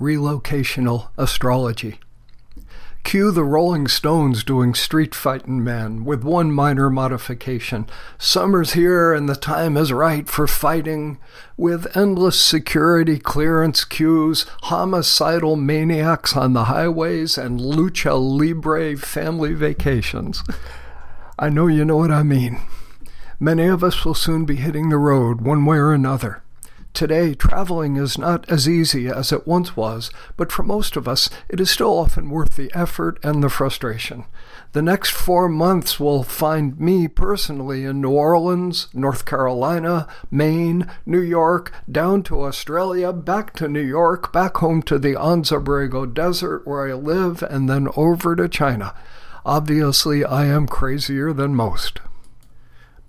relocational astrology. Cue the Rolling Stones doing Street Fightin' Man with one minor modification. Summer's here and the time is right for fighting. With endless security clearance queues, homicidal maniacs on the highways, and lucha libre family vacations. I know you know what I mean. Many of us will soon be hitting the road one way or another. Today, traveling is not as easy as it once was, but for most of us, it is still often worth the effort and the frustration. The next four months will find me personally in New Orleans, North Carolina, Maine, New York, down to Australia, back to New York, back home to the Anza Borrego Desert where I live, and then over to China. Obviously, I am crazier than most.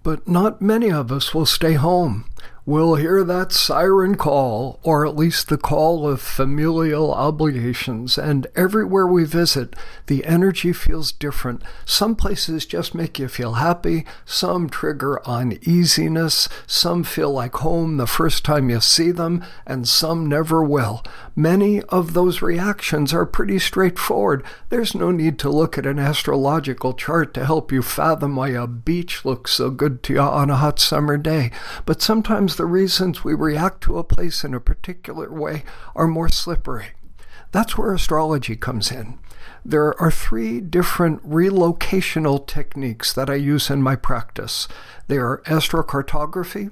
But not many of us will stay home will hear that siren call, or at least the call of familial obligations, and everywhere we visit, the energy feels different. Some places just make you feel happy, some trigger uneasiness, some feel like home the first time you see them, and some never will. Many of those reactions are pretty straightforward. There's no need to look at an astrological chart to help you fathom why a beach looks so good to you on a hot summer day, but sometimes the reasons we react to a place in a particular way are more slippery. That's where astrology comes in. There are three different relocational techniques that I use in my practice. They are astrocartography,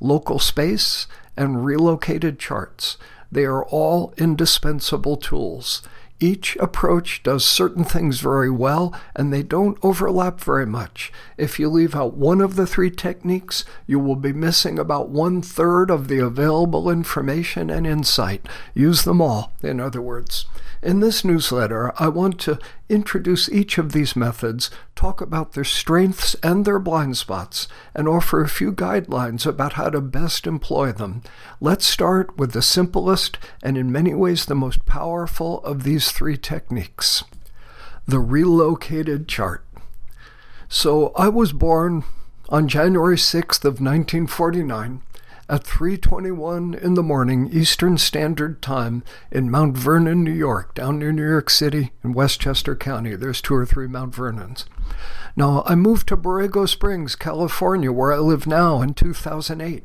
local space, and relocated charts. They are all indispensable tools. Each approach does certain things very well, and they don't overlap very much. If you leave out one of the three techniques, you will be missing about one third of the available information and insight. Use them all, in other words. In this newsletter, I want to introduce each of these methods, talk about their strengths and their blind spots, and offer a few guidelines about how to best employ them. Let's start with the simplest and in many ways the most powerful of these three techniques the relocated chart. So I was born on January 6th of 1949 at 3:21 in the morning Eastern Standard Time in Mount Vernon, New York, down near New York City in Westchester County. There's two or three Mount Vernons. Now, I moved to Borrego Springs, California, where I live now in 2008.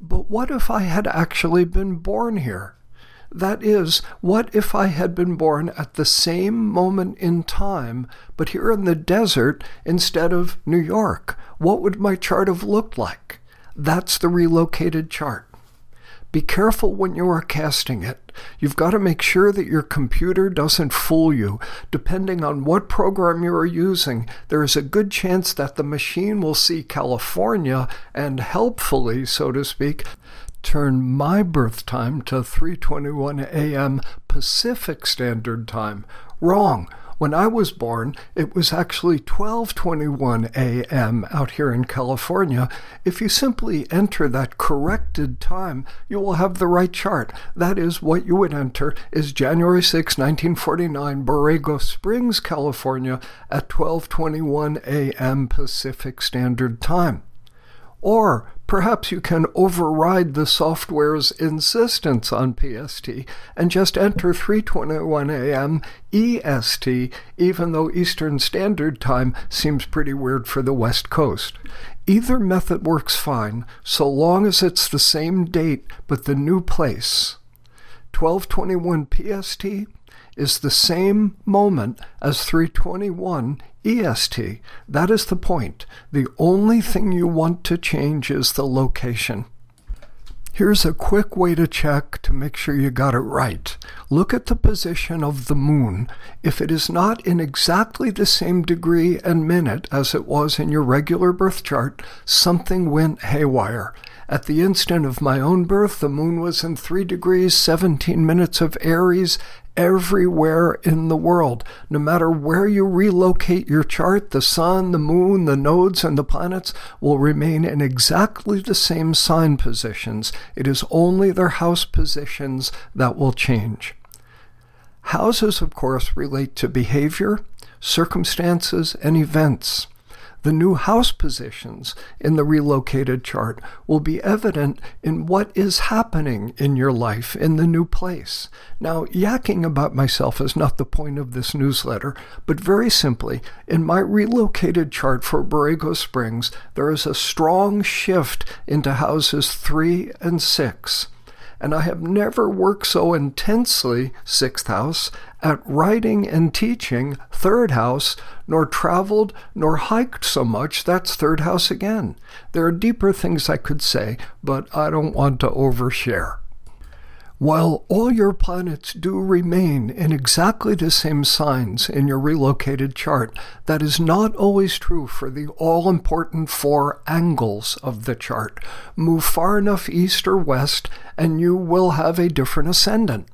But what if I had actually been born here? That is, what if I had been born at the same moment in time, but here in the desert instead of New York? What would my chart have looked like? That's the relocated chart. Be careful when you are casting it. You've got to make sure that your computer doesn't fool you. Depending on what program you are using, there is a good chance that the machine will see California and helpfully, so to speak, turn my birth time to 3:21 a.m. Pacific Standard Time. Wrong. When I was born, it was actually 12:21 a.m. out here in California. If you simply enter that corrected time, you will have the right chart. That is what you would enter is January 6, 1949, Borrego Springs, California at 12:21 a.m. Pacific Standard Time. Or perhaps you can override the software's insistence on PST and just enter 3:21 a.m. EST even though Eastern Standard Time seems pretty weird for the West Coast. Either method works fine so long as it's the same date but the new place. 1221 PST is the same moment as 321 EST. That is the point. The only thing you want to change is the location. Here's a quick way to check to make sure you got it right. Look at the position of the moon. If it is not in exactly the same degree and minute as it was in your regular birth chart, something went haywire. At the instant of my own birth, the moon was in 3 degrees 17 minutes of Aries everywhere in the world. No matter where you relocate your chart, the sun, the moon, the nodes, and the planets will remain in exactly the same sign positions. It is only their house positions that will change. Houses, of course, relate to behavior, circumstances, and events. The new house positions in the relocated chart will be evident in what is happening in your life in the new place. Now, yakking about myself is not the point of this newsletter, but very simply, in my relocated chart for Borrego Springs, there is a strong shift into houses three and six and I have never worked so intensely, sixth house, at writing and teaching, third house, nor traveled nor hiked so much, that's third house again. There are deeper things I could say, but I don't want to overshare. While all your planets do remain in exactly the same signs in your relocated chart, that is not always true for the all important four angles of the chart. Move far enough east or west, and you will have a different ascendant.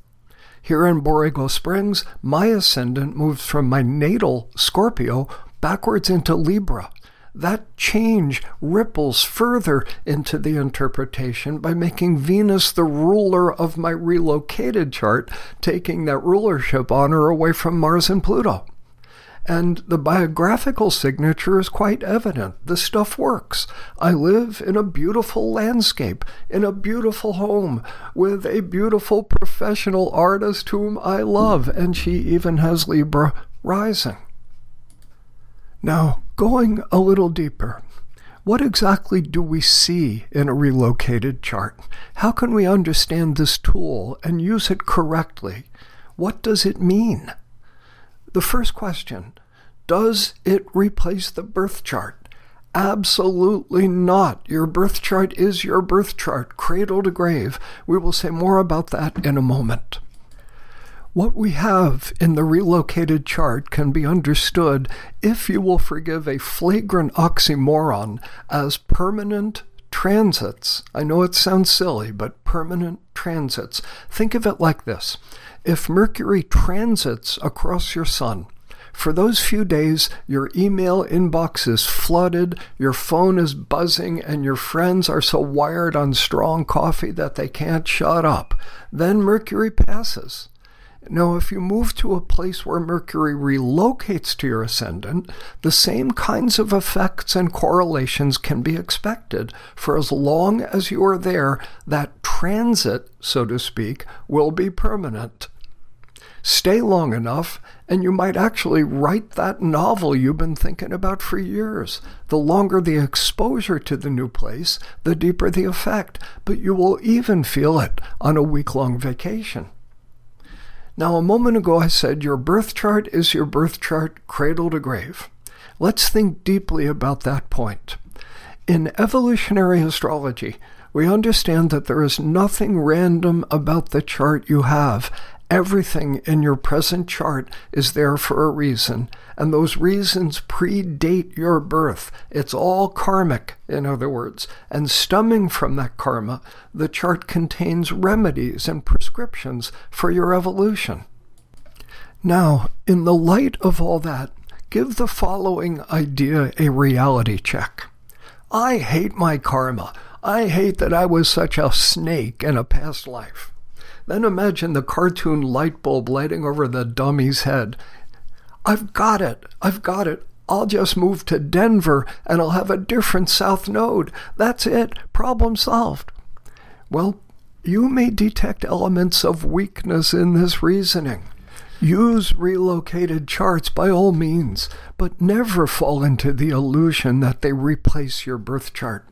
Here in Borrego Springs, my ascendant moves from my natal Scorpio backwards into Libra that change ripples further into the interpretation by making Venus the ruler of my relocated chart, taking that rulership honor away from Mars and Pluto. And the biographical signature is quite evident. The stuff works. I live in a beautiful landscape, in a beautiful home, with a beautiful professional artist whom I love, and she even has Libra rising. Now, going a little deeper, what exactly do we see in a relocated chart? How can we understand this tool and use it correctly? What does it mean? The first question Does it replace the birth chart? Absolutely not. Your birth chart is your birth chart, cradle to grave. We will say more about that in a moment. What we have in the relocated chart can be understood if you will forgive a flagrant oxymoron as permanent transits. I know it sounds silly, but permanent transits. Think of it like this if Mercury transits across your sun, for those few days, your email inbox is flooded, your phone is buzzing, and your friends are so wired on strong coffee that they can't shut up. Then Mercury passes. Now, if you move to a place where Mercury relocates to your ascendant, the same kinds of effects and correlations can be expected. For as long as you are there, that transit, so to speak, will be permanent. Stay long enough, and you might actually write that novel you've been thinking about for years. The longer the exposure to the new place, the deeper the effect, but you will even feel it on a week long vacation. Now, a moment ago I said your birth chart is your birth chart cradle to grave. Let's think deeply about that point. In evolutionary astrology, we understand that there is nothing random about the chart you have, Everything in your present chart is there for a reason, and those reasons predate your birth. It's all karmic, in other words, and stemming from that karma, the chart contains remedies and prescriptions for your evolution. Now, in the light of all that, give the following idea a reality check. I hate my karma. I hate that I was such a snake in a past life. Then imagine the cartoon light bulb lighting over the dummy's head. I've got it. I've got it. I'll just move to Denver and I'll have a different South Node. That's it. Problem solved. Well, you may detect elements of weakness in this reasoning. Use relocated charts by all means, but never fall into the illusion that they replace your birth chart.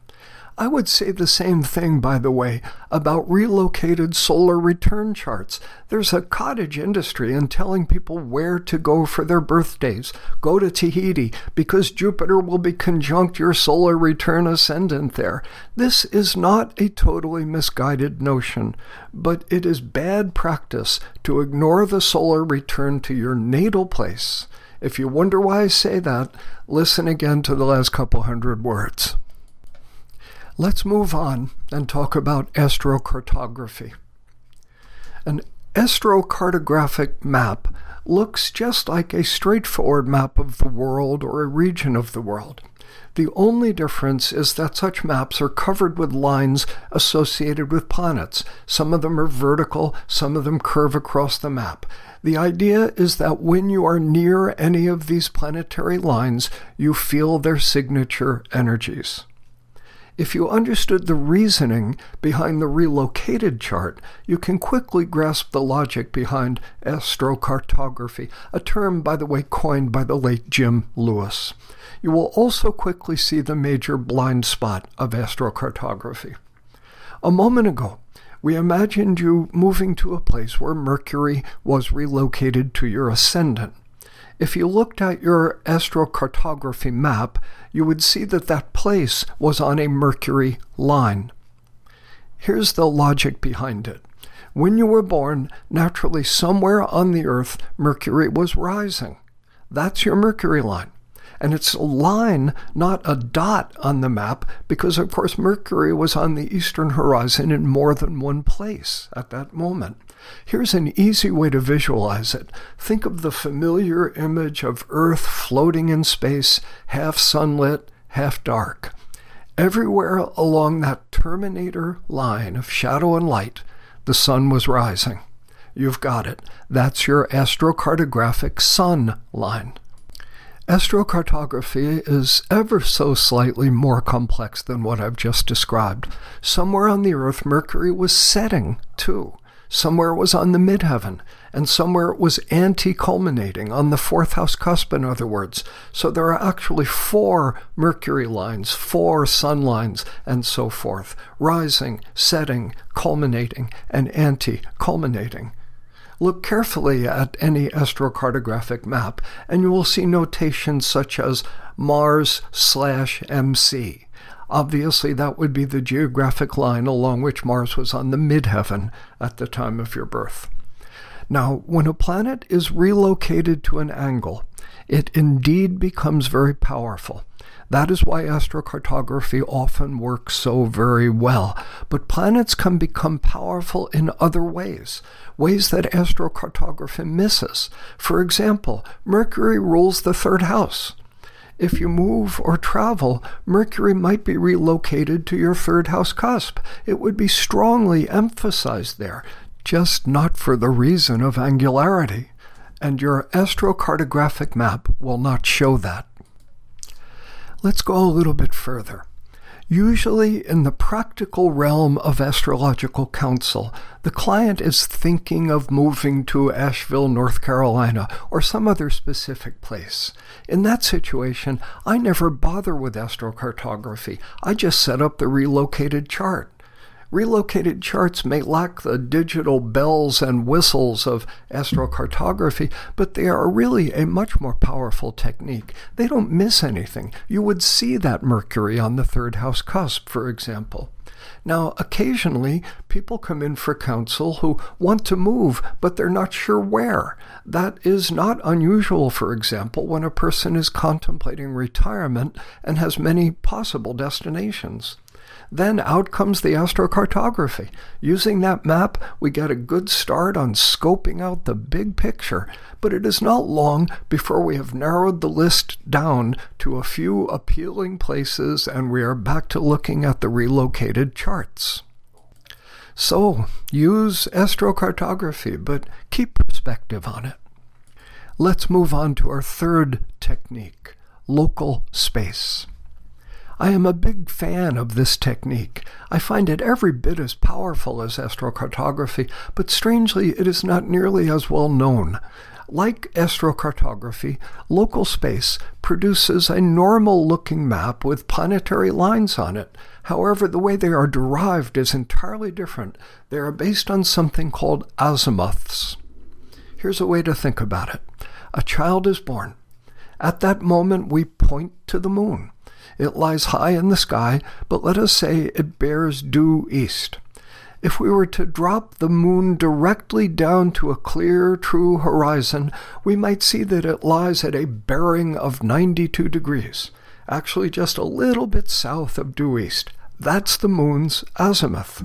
I would say the same thing, by the way, about relocated solar return charts. There's a cottage industry in telling people where to go for their birthdays. Go to Tahiti because Jupiter will be conjunct your solar return ascendant there. This is not a totally misguided notion, but it is bad practice to ignore the solar return to your natal place. If you wonder why I say that, listen again to the last couple hundred words. Let's move on and talk about astrocartography. An astrocartographic map looks just like a straightforward map of the world or a region of the world. The only difference is that such maps are covered with lines associated with planets. Some of them are vertical, some of them curve across the map. The idea is that when you are near any of these planetary lines, you feel their signature energies. If you understood the reasoning behind the relocated chart, you can quickly grasp the logic behind astrocartography, a term, by the way, coined by the late Jim Lewis. You will also quickly see the major blind spot of astrocartography. A moment ago, we imagined you moving to a place where Mercury was relocated to your ascendant. If you looked at your astrocartography map, you would see that that place was on a Mercury line. Here's the logic behind it. When you were born, naturally somewhere on the Earth, Mercury was rising. That's your Mercury line. And it's a line, not a dot on the map, because of course Mercury was on the eastern horizon in more than one place at that moment. Here's an easy way to visualize it. Think of the familiar image of Earth floating in space, half sunlit, half dark. Everywhere along that terminator line of shadow and light, the sun was rising. You've got it. That's your astrocartographic sun line. Astrocartography is ever so slightly more complex than what I've just described. Somewhere on the Earth, Mercury was setting, too. Somewhere it was on the midheaven, and somewhere it was anti culminating, on the fourth house cusp, in other words. So there are actually four Mercury lines, four sun lines, and so forth rising, setting, culminating, and anti culminating. Look carefully at any astrocartographic map, and you will see notations such as Mars slash MC. Obviously, that would be the geographic line along which Mars was on the midheaven at the time of your birth. Now, when a planet is relocated to an angle, it indeed becomes very powerful. That is why astrocartography often works so very well. But planets can become powerful in other ways, ways that astrocartography misses. For example, Mercury rules the third house. If you move or travel, Mercury might be relocated to your third house cusp. It would be strongly emphasized there, just not for the reason of angularity. And your astrocartographic map will not show that. Let's go a little bit further. Usually, in the practical realm of astrological counsel, the client is thinking of moving to Asheville, North Carolina, or some other specific place. In that situation, I never bother with astrocartography. I just set up the relocated chart. Relocated charts may lack the digital bells and whistles of astrocartography, but they are really a much more powerful technique. They don't miss anything. You would see that Mercury on the third house cusp, for example. Now, occasionally, people come in for counsel who want to move, but they're not sure where. That is not unusual, for example, when a person is contemplating retirement and has many possible destinations. Then out comes the astrocartography. Using that map, we get a good start on scoping out the big picture, but it is not long before we have narrowed the list down to a few appealing places and we are back to looking at the relocated charts. So, use astrocartography, but keep perspective on it. Let's move on to our third technique local space. I am a big fan of this technique. I find it every bit as powerful as astrocartography, but strangely, it is not nearly as well known. Like astrocartography, local space produces a normal looking map with planetary lines on it. However, the way they are derived is entirely different. They are based on something called azimuths. Here's a way to think about it a child is born. At that moment, we point to the moon. It lies high in the sky, but let us say it bears due east. If we were to drop the moon directly down to a clear, true horizon, we might see that it lies at a bearing of 92 degrees, actually just a little bit south of due east. That's the moon's azimuth.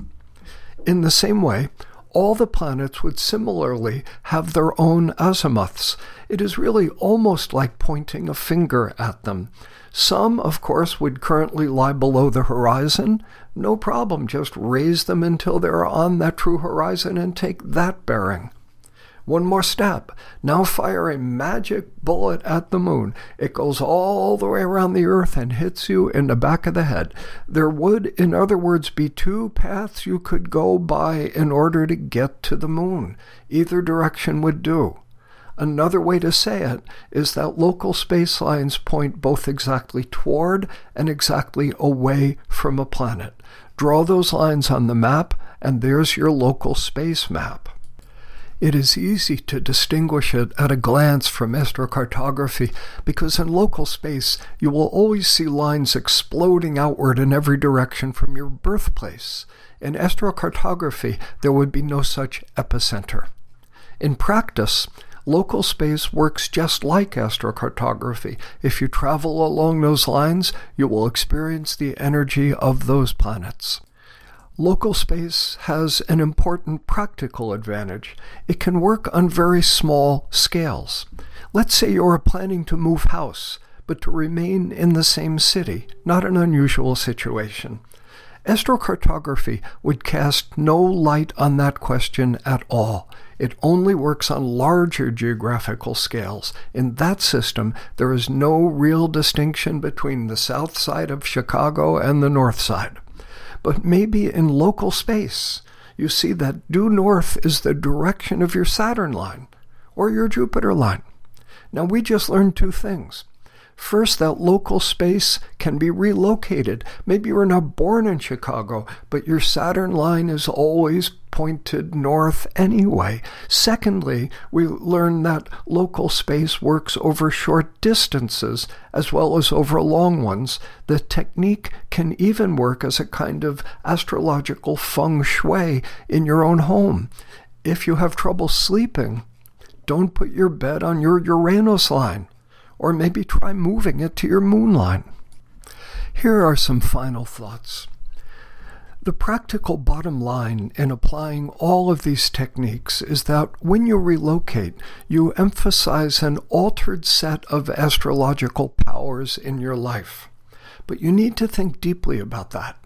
In the same way, all the planets would similarly have their own azimuths. It is really almost like pointing a finger at them. Some, of course, would currently lie below the horizon. No problem, just raise them until they're on that true horizon and take that bearing. One more step. Now fire a magic bullet at the moon. It goes all the way around the earth and hits you in the back of the head. There would, in other words, be two paths you could go by in order to get to the moon. Either direction would do. Another way to say it is that local space lines point both exactly toward and exactly away from a planet. Draw those lines on the map, and there's your local space map. It is easy to distinguish it at a glance from astrocartography because in local space you will always see lines exploding outward in every direction from your birthplace. In astrocartography, there would be no such epicenter. In practice, local space works just like astrocartography. If you travel along those lines, you will experience the energy of those planets. Local space has an important practical advantage. It can work on very small scales. Let's say you're planning to move house, but to remain in the same city, not an unusual situation. Astrocartography would cast no light on that question at all. It only works on larger geographical scales. In that system, there is no real distinction between the south side of Chicago and the north side but maybe in local space, you see that due north is the direction of your Saturn line or your Jupiter line. Now, we just learned two things. First, that local space can be relocated. Maybe you were not born in Chicago, but your Saturn line is always pointed north anyway. Secondly, we learn that local space works over short distances as well as over long ones. The technique can even work as a kind of astrological feng shui in your own home. If you have trouble sleeping, don't put your bed on your Uranus line or maybe try moving it to your moon line. Here are some final thoughts. The practical bottom line in applying all of these techniques is that when you relocate, you emphasize an altered set of astrological powers in your life. But you need to think deeply about that.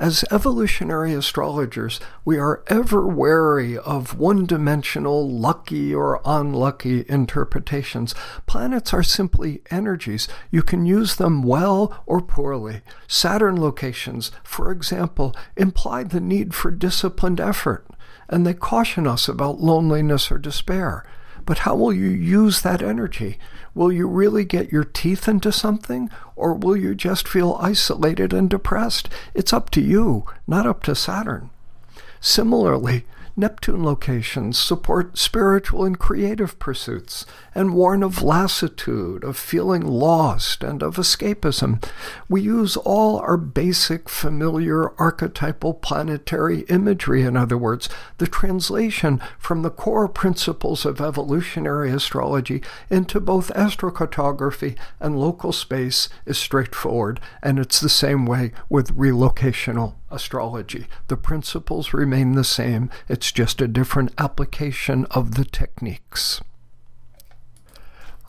As evolutionary astrologers, we are ever wary of one dimensional, lucky or unlucky interpretations. Planets are simply energies. You can use them well or poorly. Saturn locations, for example, imply the need for disciplined effort, and they caution us about loneliness or despair. But how will you use that energy? Will you really get your teeth into something, or will you just feel isolated and depressed? It's up to you, not up to Saturn. Similarly, Neptune locations support spiritual and creative pursuits and warn of lassitude, of feeling lost, and of escapism. We use all our basic, familiar, archetypal planetary imagery, in other words, the translation from the core principles of evolutionary astrology into both astrocartography and local space is straightforward, and it's the same way with relocational astrology. The principles remain the same, it's just a different application of the techniques.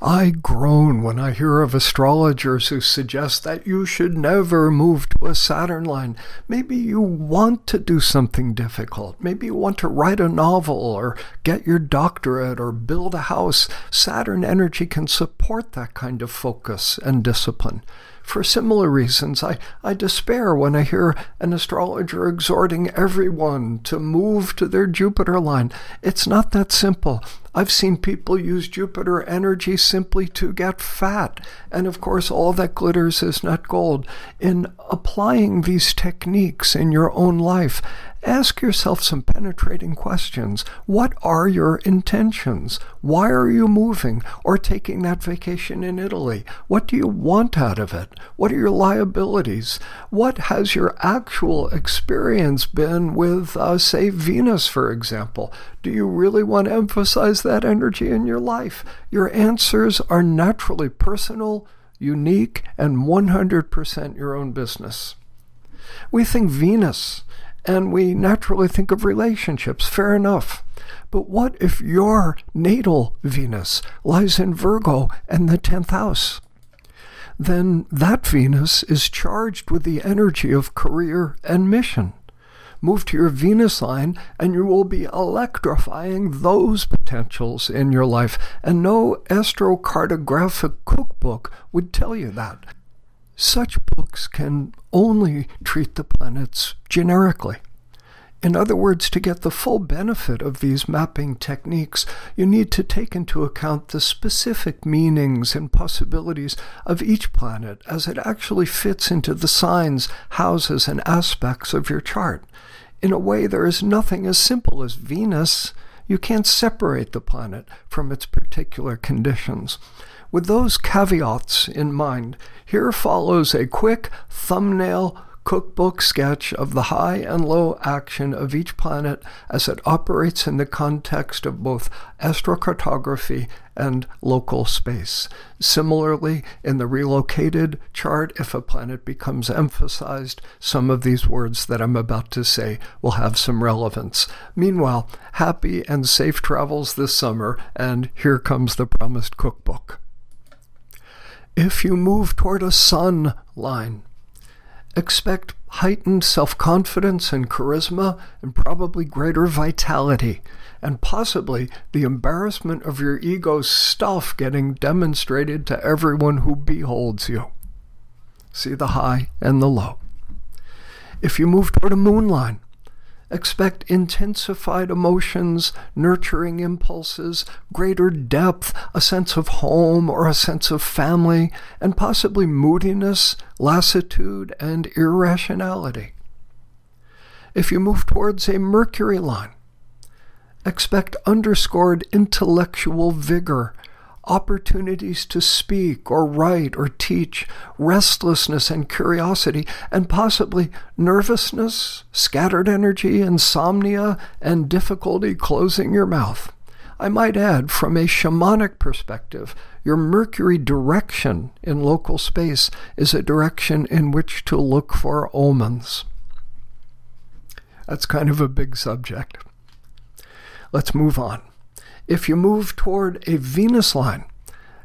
I groan when I hear of astrologers who suggest that you should never move to a Saturn line. Maybe you want to do something difficult. Maybe you want to write a novel or get your doctorate or build a house. Saturn energy can support that kind of focus and discipline. For similar reasons, I, I despair when I hear an astrologer exhorting everyone to move to their Jupiter line. It's not that simple. I've seen people use Jupiter energy simply to get fat. And of course, all that glitters is not gold. In applying these techniques in your own life, ask yourself some penetrating questions. What are your intentions? Why are you moving or taking that vacation in Italy? What do you want out of it? What are your liabilities? What has your actual experience been with, uh, say, Venus, for example? Do you really want to emphasize that energy in your life? Your answers are naturally personal, unique, and 100% your own business. We think Venus and we naturally think of relationships. Fair enough. But what if your natal Venus lies in Virgo and the 10th house? Then that Venus is charged with the energy of career and mission. Move to your Venus line, and you will be electrifying those potentials in your life. And no astrocartographic cookbook would tell you that. Such books can only treat the planets generically. In other words, to get the full benefit of these mapping techniques, you need to take into account the specific meanings and possibilities of each planet as it actually fits into the signs, houses, and aspects of your chart. In a way, there is nothing as simple as Venus. You can't separate the planet from its particular conditions. With those caveats in mind, here follows a quick thumbnail cookbook sketch of the high and low action of each planet as it operates in the context of both astrocartography and local space. Similarly, in the relocated chart, if a planet becomes emphasized, some of these words that I'm about to say will have some relevance. Meanwhile, happy and safe travels this summer, and here comes the promised cookbook. If you move toward a sun line, expect heightened self confidence and charisma, and probably greater vitality, and possibly the embarrassment of your ego's stuff getting demonstrated to everyone who beholds you. See the high and the low. If you move toward a moon line, Expect intensified emotions, nurturing impulses, greater depth, a sense of home or a sense of family, and possibly moodiness, lassitude, and irrationality. If you move towards a Mercury line, expect underscored intellectual vigor, opportunities to speak or write or teach, restlessness and curiosity, and possibly nervousness, scattered energy, insomnia, and difficulty closing your mouth. I might add, from a shamanic perspective, your Mercury direction in local space is a direction in which to look for omens. That's kind of a big subject. Let's move on. If you move toward a Venus line,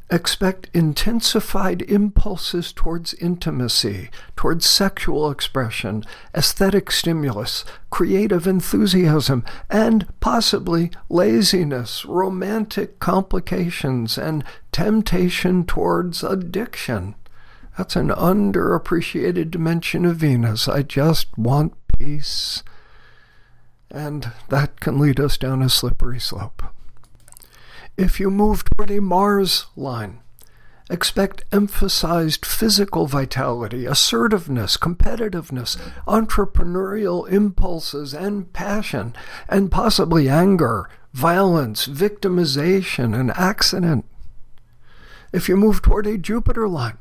expect intensified impulses towards intimacy, towards sexual expression, aesthetic stimulus, creative enthusiasm, and possibly laziness, romantic complications, and temptation towards addiction. That's an underappreciated dimension of Venus. I just want peace. And that can lead us down a slippery slope. If you move toward a Mars line, expect emphasized physical vitality, assertiveness, competitiveness, entrepreneurial impulses, and passion, and possibly anger, violence, victimization, and accident. If you move toward a Jupiter line,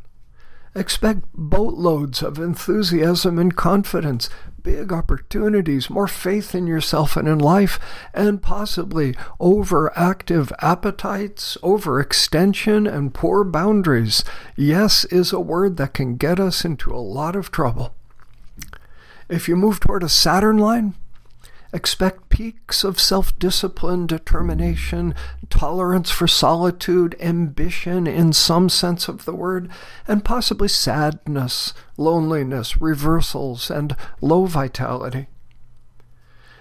expect boatloads of enthusiasm and confidence, big opportunities, more faith in yourself and in life, and possibly overactive appetites, overextension, and poor boundaries. Yes is a word that can get us into a lot of trouble. If you move toward a Saturn line, Expect peaks of self discipline, determination, tolerance for solitude, ambition in some sense of the word, and possibly sadness, loneliness, reversals, and low vitality.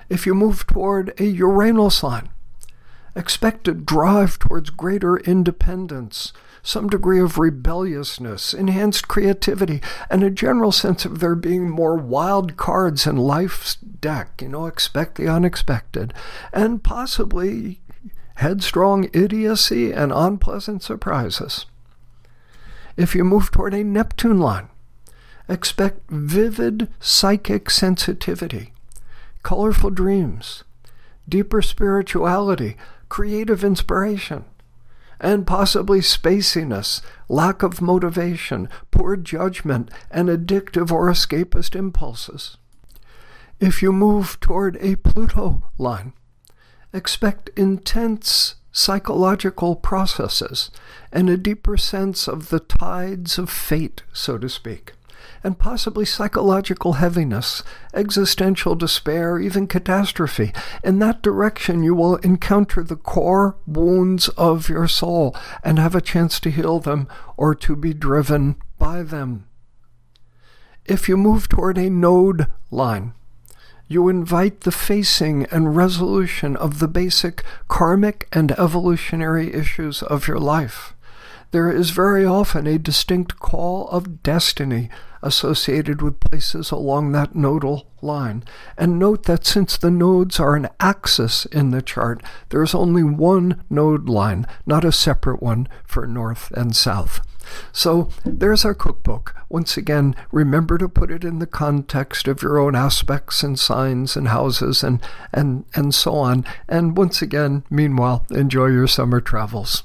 If you move toward a Uranus sign, expect a drive towards greater independence, some degree of rebelliousness, enhanced creativity, and a general sense of there being more wild cards in life's deck. You know, expect the unexpected, and possibly headstrong idiocy and unpleasant surprises. If you move toward a Neptune line, expect vivid psychic sensitivity, colorful dreams, deeper spirituality, creative inspiration and possibly spaciness, lack of motivation, poor judgment, and addictive or escapist impulses. If you move toward a Pluto line, expect intense psychological processes and a deeper sense of the tides of fate, so to speak. And possibly psychological heaviness, existential despair, even catastrophe. In that direction, you will encounter the core wounds of your soul and have a chance to heal them or to be driven by them. If you move toward a node line, you invite the facing and resolution of the basic karmic and evolutionary issues of your life. There is very often a distinct call of destiny associated with places along that nodal line. And note that since the nodes are an axis in the chart, there is only one node line, not a separate one for north and south. So there's our cookbook. Once again, remember to put it in the context of your own aspects and signs and houses and, and, and so on. And once again, meanwhile, enjoy your summer travels.